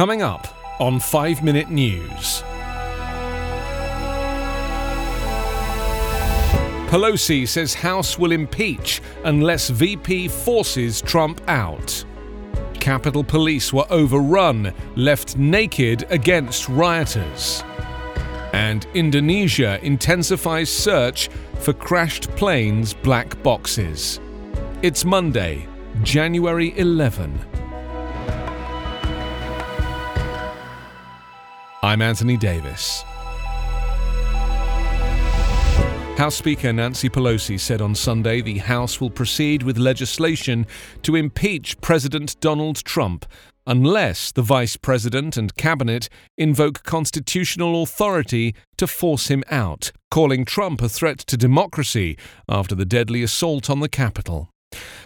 Coming up on 5 Minute News. Pelosi says House will impeach unless VP forces Trump out. Capitol Police were overrun, left naked against rioters. And Indonesia intensifies search for crashed planes' black boxes. It's Monday, January 11. I'm Anthony Davis. House Speaker Nancy Pelosi said on Sunday the House will proceed with legislation to impeach President Donald Trump unless the Vice President and Cabinet invoke constitutional authority to force him out, calling Trump a threat to democracy after the deadly assault on the Capitol.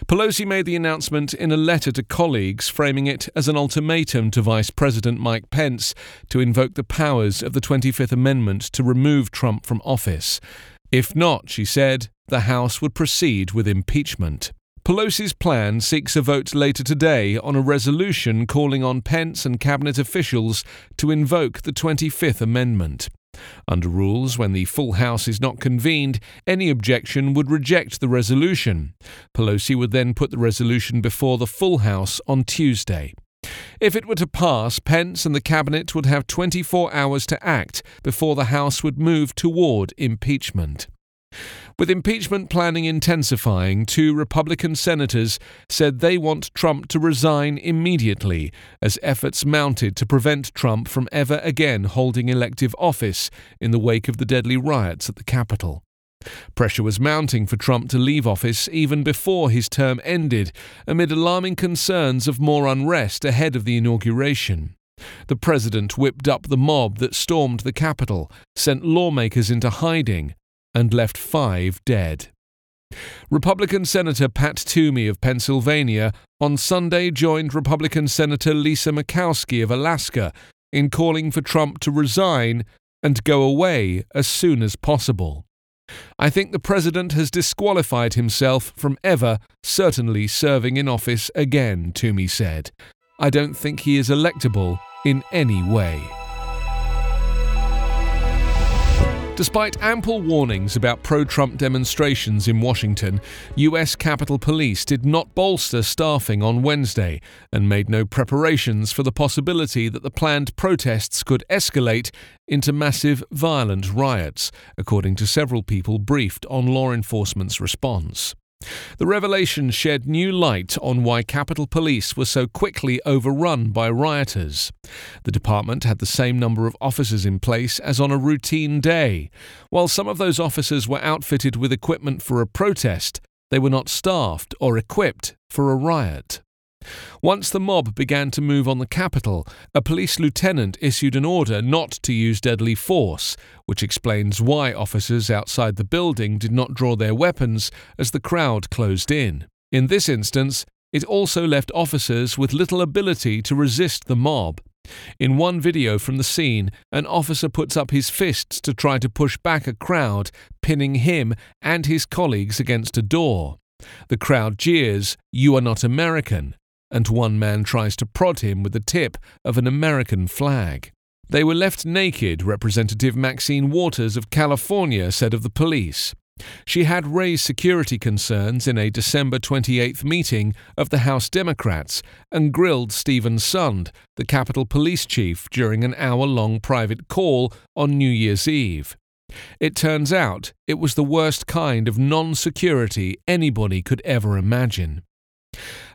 Pelosi made the announcement in a letter to colleagues, framing it as an ultimatum to Vice President Mike Pence to invoke the powers of the 25th Amendment to remove Trump from office. If not, she said, the House would proceed with impeachment. Pelosi's plan seeks a vote later today on a resolution calling on Pence and cabinet officials to invoke the 25th Amendment. Under rules, when the full House is not convened, any objection would reject the resolution. Pelosi would then put the resolution before the full House on Tuesday. If it were to pass, Pence and the Cabinet would have 24 hours to act before the House would move toward impeachment. With impeachment planning intensifying, two Republican senators said they want Trump to resign immediately as efforts mounted to prevent Trump from ever again holding elective office in the wake of the deadly riots at the Capitol. Pressure was mounting for Trump to leave office even before his term ended, amid alarming concerns of more unrest ahead of the inauguration. The president whipped up the mob that stormed the Capitol, sent lawmakers into hiding, and left five dead. Republican Senator Pat Toomey of Pennsylvania on Sunday joined Republican Senator Lisa Murkowski of Alaska in calling for Trump to resign and go away as soon as possible. I think the president has disqualified himself from ever, certainly serving in office again, Toomey said. I don't think he is electable in any way. Despite ample warnings about pro Trump demonstrations in Washington, U.S. Capitol Police did not bolster staffing on Wednesday and made no preparations for the possibility that the planned protests could escalate into massive violent riots, according to several people briefed on law enforcement's response. The revelation shed new light on why Capitol Police were so quickly overrun by rioters. The department had the same number of officers in place as on a routine day. While some of those officers were outfitted with equipment for a protest, they were not staffed or equipped for a riot. Once the mob began to move on the Capitol, a police lieutenant issued an order not to use deadly force, which explains why officers outside the building did not draw their weapons as the crowd closed in. In this instance, it also left officers with little ability to resist the mob. In one video from the scene, an officer puts up his fists to try to push back a crowd, pinning him and his colleagues against a door. The crowd jeers, You are not American, and one man tries to prod him with the tip of an American flag. They were left naked, Representative Maxine Waters of California said of the police. She had raised security concerns in a December 28th meeting of the House Democrats and grilled Steven Sund, the Capitol Police Chief, during an hour long private call on New Year's Eve. It turns out it was the worst kind of non security anybody could ever imagine.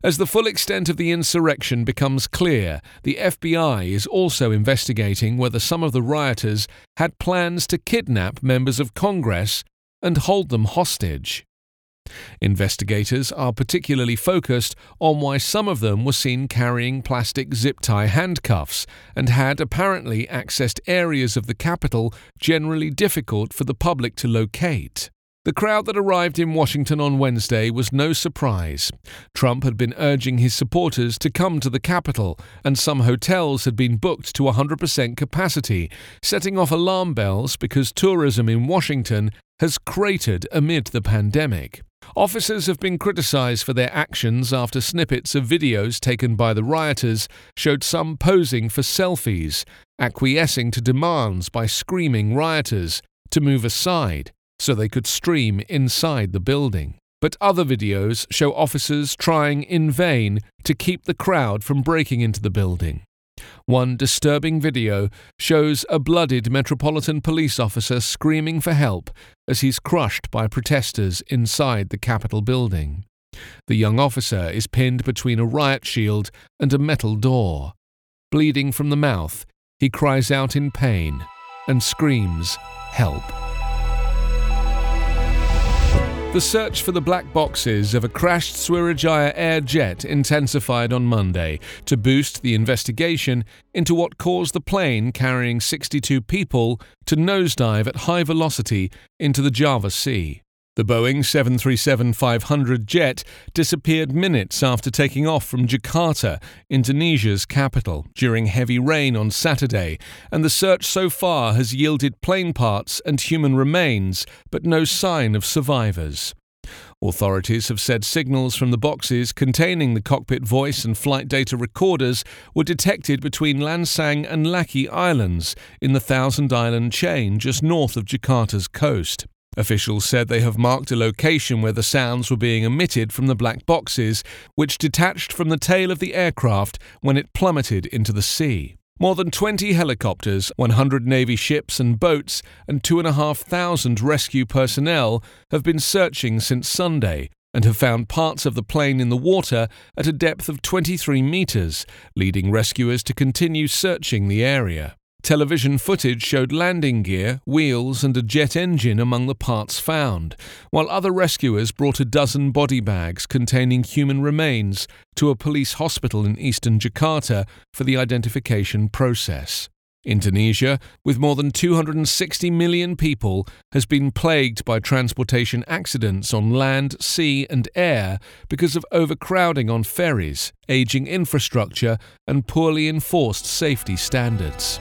As the full extent of the insurrection becomes clear, the FBI is also investigating whether some of the rioters had plans to kidnap members of Congress and hold them hostage. Investigators are particularly focused on why some of them were seen carrying plastic zip tie handcuffs and had apparently accessed areas of the Capitol generally difficult for the public to locate. The crowd that arrived in Washington on Wednesday was no surprise. Trump had been urging his supporters to come to the Capitol, and some hotels had been booked to 100% capacity, setting off alarm bells because tourism in Washington has cratered amid the pandemic. Officers have been criticised for their actions after snippets of videos taken by the rioters showed some posing for selfies, acquiescing to demands by screaming rioters to move aside so they could stream inside the building. But other videos show officers trying in vain to keep the crowd from breaking into the building. One disturbing video shows a blooded Metropolitan Police officer screaming for help as he's crushed by protesters inside the Capitol building. The young officer is pinned between a riot shield and a metal door. Bleeding from the mouth, he cries out in pain and screams, Help. The search for the black boxes of a crashed Sriwijaya Air jet intensified on Monday to boost the investigation into what caused the plane carrying 62 people to nosedive at high velocity into the Java Sea. The Boeing 737 500 jet disappeared minutes after taking off from Jakarta, Indonesia's capital, during heavy rain on Saturday, and the search so far has yielded plane parts and human remains, but no sign of survivors. Authorities have said signals from the boxes containing the cockpit voice and flight data recorders were detected between Lancang and Laki Islands in the Thousand Island chain just north of Jakarta's coast. Officials said they have marked a location where the sounds were being emitted from the black boxes, which detached from the tail of the aircraft when it plummeted into the sea. More than 20 helicopters, 100 Navy ships and boats, and 2,500 rescue personnel have been searching since Sunday and have found parts of the plane in the water at a depth of 23 metres, leading rescuers to continue searching the area. Television footage showed landing gear, wheels, and a jet engine among the parts found, while other rescuers brought a dozen body bags containing human remains to a police hospital in eastern Jakarta for the identification process. Indonesia, with more than 260 million people, has been plagued by transportation accidents on land, sea, and air because of overcrowding on ferries, aging infrastructure, and poorly enforced safety standards.